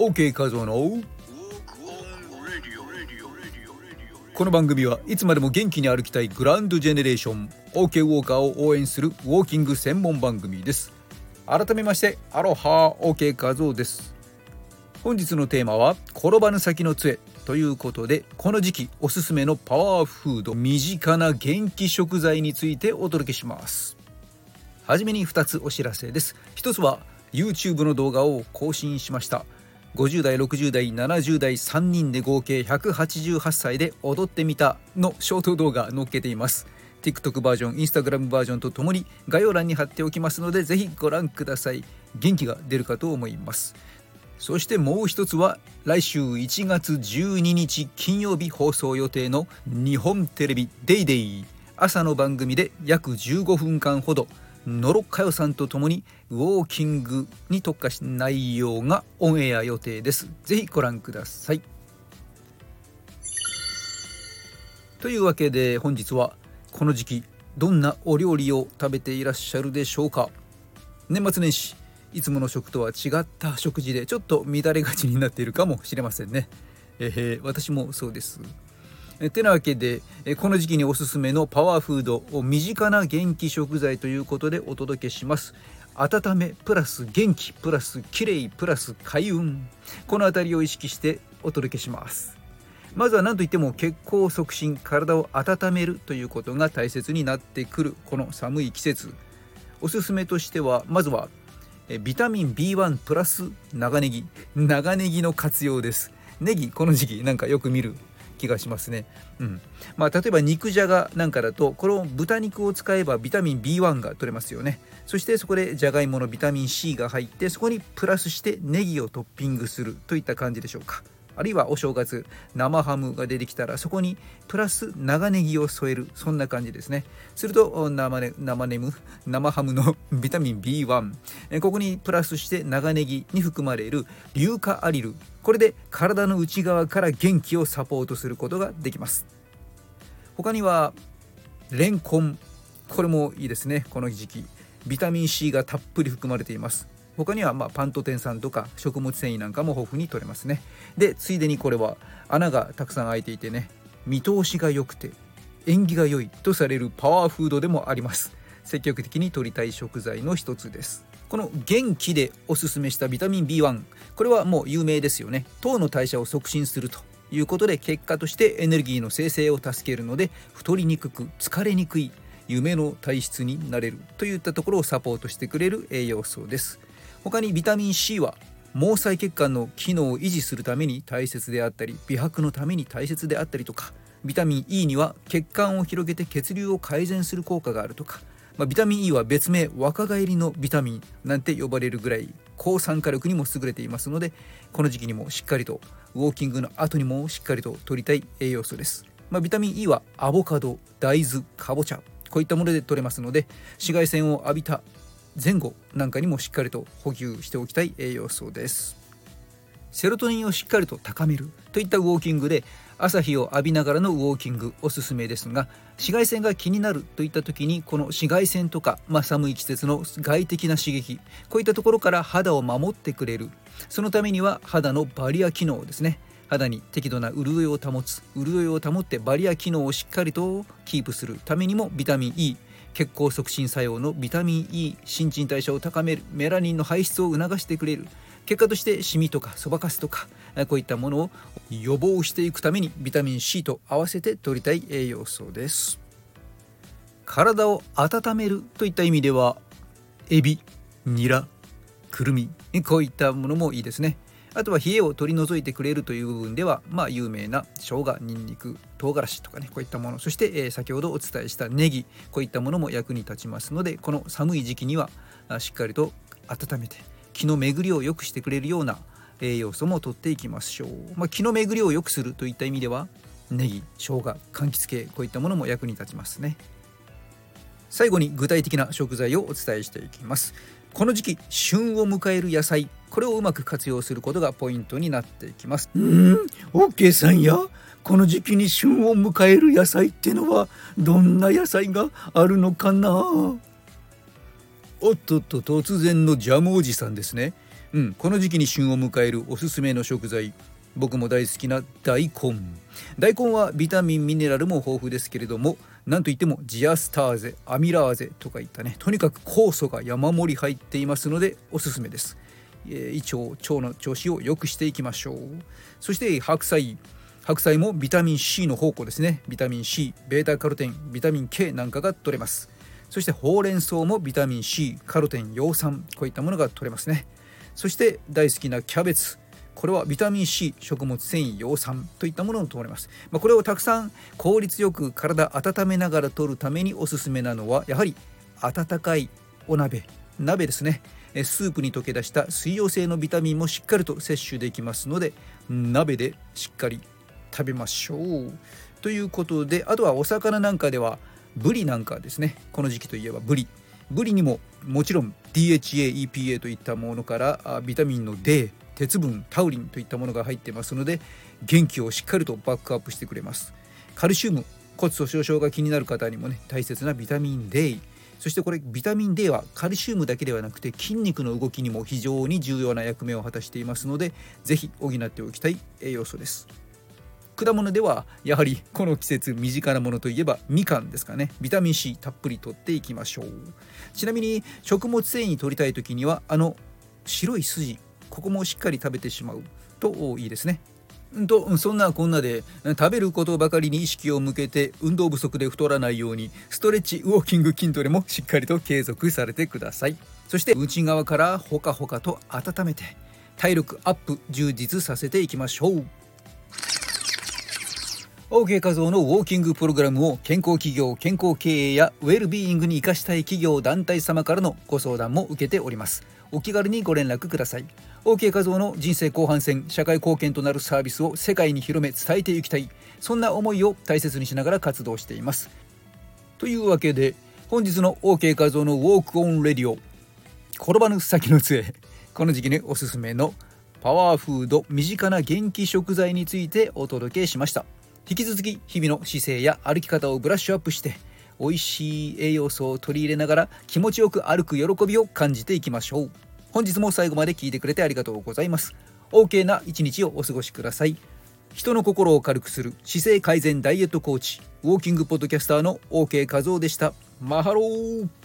OK 画像のこの番組はいつまでも元気に歩きたいグランドジェネレーション OK ウォーカーを応援するウォーキング専門番組です。改めましてアロハ OK 画像です。本日のテーマは転ばぬ先の杖ということでこの時期おすすめのパワーフード身近な元気食材についてお届けします。はじめに2つお知らせです。一つは YouTube の動画を更新しました。50代60代70代3人で合計188歳で踊ってみたのショート動画載っけています。TikTok バージョン Instagram バージョンとともに概要欄に貼っておきますのでぜひご覧ください。元気が出るかと思います。そしてもう一つは来週1月12日金曜日放送予定の日本テレビデイデイ。朝の番組で約15分間ほど野呂佳代さんと共にウォーキングに特化した内容がオンエア予定です。ぜひご覧ください。というわけで本日はこの時期どんなお料理を食べていらっしゃるでしょうか。年末年始いつもの食とは違った食事でちょっと乱れがちになっているかもしれませんね、えー、私もそうです。てなわけでこの時期におすすめのパワーフードを身近な元気食材ということでお届けします。温めプラス元気プラスきれいプラス開運。この辺りを意識してお届けします。まずは何といっても血行促進体を温めるということが大切になってくるこの寒い季節。おすすめとしてはまずはビタミン B1 プラス長ネギ。長ネギの活用です。ネギこの時期なんかよく見る。気がしますね。うんまあ、例えば肉じゃがなんかだとこの豚肉を使えばビタミン B1 が取れますよね。そしてそこでじゃがいものビタミン C が入ってそこにプラスしてネギをトッピングするといった感じでしょうか。あるいはお正月生ハムが出てきたらそこにプラス長ネギを添えるそんな感じですね。すると生,、ね、生ネム生ハムの ビタミン B1 ここにプラスして長ネギに含まれる硫化アリル。これで体の内側から元気をサポートすることができます。他にはレンコン。これもいいですねこの時期。ビタミン C がたっぷり含まれています。他にはまパントテン酸とか食物繊維なんかも豊富に取れますね。でついでにこれは穴がたくさん開いていてね見通しが良くて縁起が良いとされるパワーフードでもあります。積極的に摂りたい食材の一つです。この元気でおすすめしたビタミン B1 これはもう有名ですよね。糖の代謝を促進するということで結果としてエネルギーの生成を助けるので太りにくく疲れにくい夢の体質になれるといったところをサポートしてくれる栄養素です。他にビタミン C は毛細血管の機能を維持するために大切であったり美白のために大切であったりとかビタミン E には血管を広げて血流を改善する効果があるとか、まあ、ビタミン E は別名若返りのビタミンなんて呼ばれるぐらい抗酸化力にも優れていますのでこの時期にもしっかりとウォーキングの後にもしっかりと摂りたい栄養素です、まあ、ビタミン E はアボカド大豆かぼちゃこういったもので摂れますので紫外線を浴びた前後なんかにもしっかりと補給しておきたい栄養素です。セロトニンをしっかりと高めるといったウォーキングで朝日を浴びながらのウォーキングおすすめですが紫外線が気になるといった時にこの紫外線とか、まあ、寒い季節の外的な刺激こういったところから肌を守ってくれる。そのためには肌のバリア機能ですね。肌に適度な潤いを保つ。潤いを保ってバリア機能をしっかりとキープするためにもビタミン E 血行促進作用のビタミン E 新陳代謝を高めるメラニンの排出を促してくれる結果としてシミとかそばかすとかこういったものを予防していくためにビタミン C と合わせて摂りたい栄養素です。体を温めるといった意味ではエビニラくるみこういったものもいいですね。あとは冷えを取り除いてくれるという部分では、まあ、有名な生姜にんにく唐辛子とかねこういったもの。そして、え、先ほどお伝えしたネギこういったものも役に立ちますのでこの寒い時期にはしっかりと温めて気の巡りを良くしてくれるような栄養素もとっていきましょう、まあ、気の巡りを良くするといった意味ではネギ生姜柑橘系こういったものも役に立ちますね。最後に具体的な食材をお伝えしていきます。この時期旬を迎える野菜これをうまく活用することがポイントになっていきます。うん？オッケーさんや。この時期に旬を迎える野菜ってのはどんな野菜があるのかな？おっとっと突然のジャムおじさんですね。うんこの時期に旬を迎えるおすすめの食材僕も大好きな大根。大根はビタミンミネラルも豊富ですけれどもなんといってもジアスターゼアミラーゼとかいったね。とにかく酵素が山盛り入っていますのでおすすめです。え胃腸腸の調子を良くしていきましょう。そして白菜。白菜もビタミン C の宝庫ですね。ビタミン C ベータカロテンビタミン K なんかが取れます。そしてほうれん草もビタミン C カロテン葉酸こういったものが取れますね。そして大好きなキャベツ。これはビタミン C 食物繊維葉酸といったものを取れます、まあ、これをたくさん効率よく体温めながら取るためにおすすめなのはやはり温かいお鍋鍋ですね。スープに溶け出した水溶性のビタミンもしっかりと摂取できますので鍋でしっかり食べましょう。ということであとはお魚なんかではブリなんかですね。この時期といえばブリ。ブリにももちろん DHA、EPA といったものからビタミンの D 鉄分タウリンといったものが入ってますので元気をしっかりとバックアップしてくれます。カルシウム骨粗しょう症が気になる方にもね大切なビタミン D そしてこれビタミン D はカルシウムだけではなくて筋肉の動きにも非常に重要な役目を果たしていますので是非補っておきたい栄養素です。果物ではやはりこの季節身近なものといえばみかんですかね。ビタミン C たっぷりとっていきましょう。ちなみに食物繊維取りたい時にはあの白い筋ここもしっかり食べてしまう。といいですね。とそんなこんなで食べることばかりに意識を向けて運動不足で太らないようにストレッチウォーキング筋トレもしっかりと継続されてください。そして内側からほかほかと温めて体力アップ充実させていきましょう。OK 画像のウォーキングプログラムを健康企業健康経営やウェルビーイングに生かしたい企業団体様からのご相談も受けております。お気軽にご連絡ください。OK 画像の人生後半戦社会貢献となるサービスを世界に広め伝えていきたい。そんな思いを大切にしながら活動しています。というわけで本日の OK 画像のウォークオンレディオ転ばぬ先の杖。この時期におすすめのパワーフード身近な元気食材についてお届けしました。引き続き日々の姿勢や歩き方をブラッシュアップして美味しい栄養素を取り入れながら気持ちよく歩く喜びを感じていきましょう。本日も最後まで聞いてくれてありがとうございます。OK な一日をお過ごしください。人の心を軽くする姿勢改善ダイエットコーチウォーキングポッドキャスターの OK 和夫でした。マハロー。